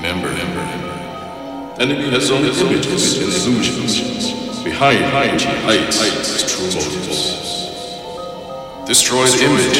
Remember, remember, remember. enemy has only images and illusions behind which he hides his true motives. Destroy the image,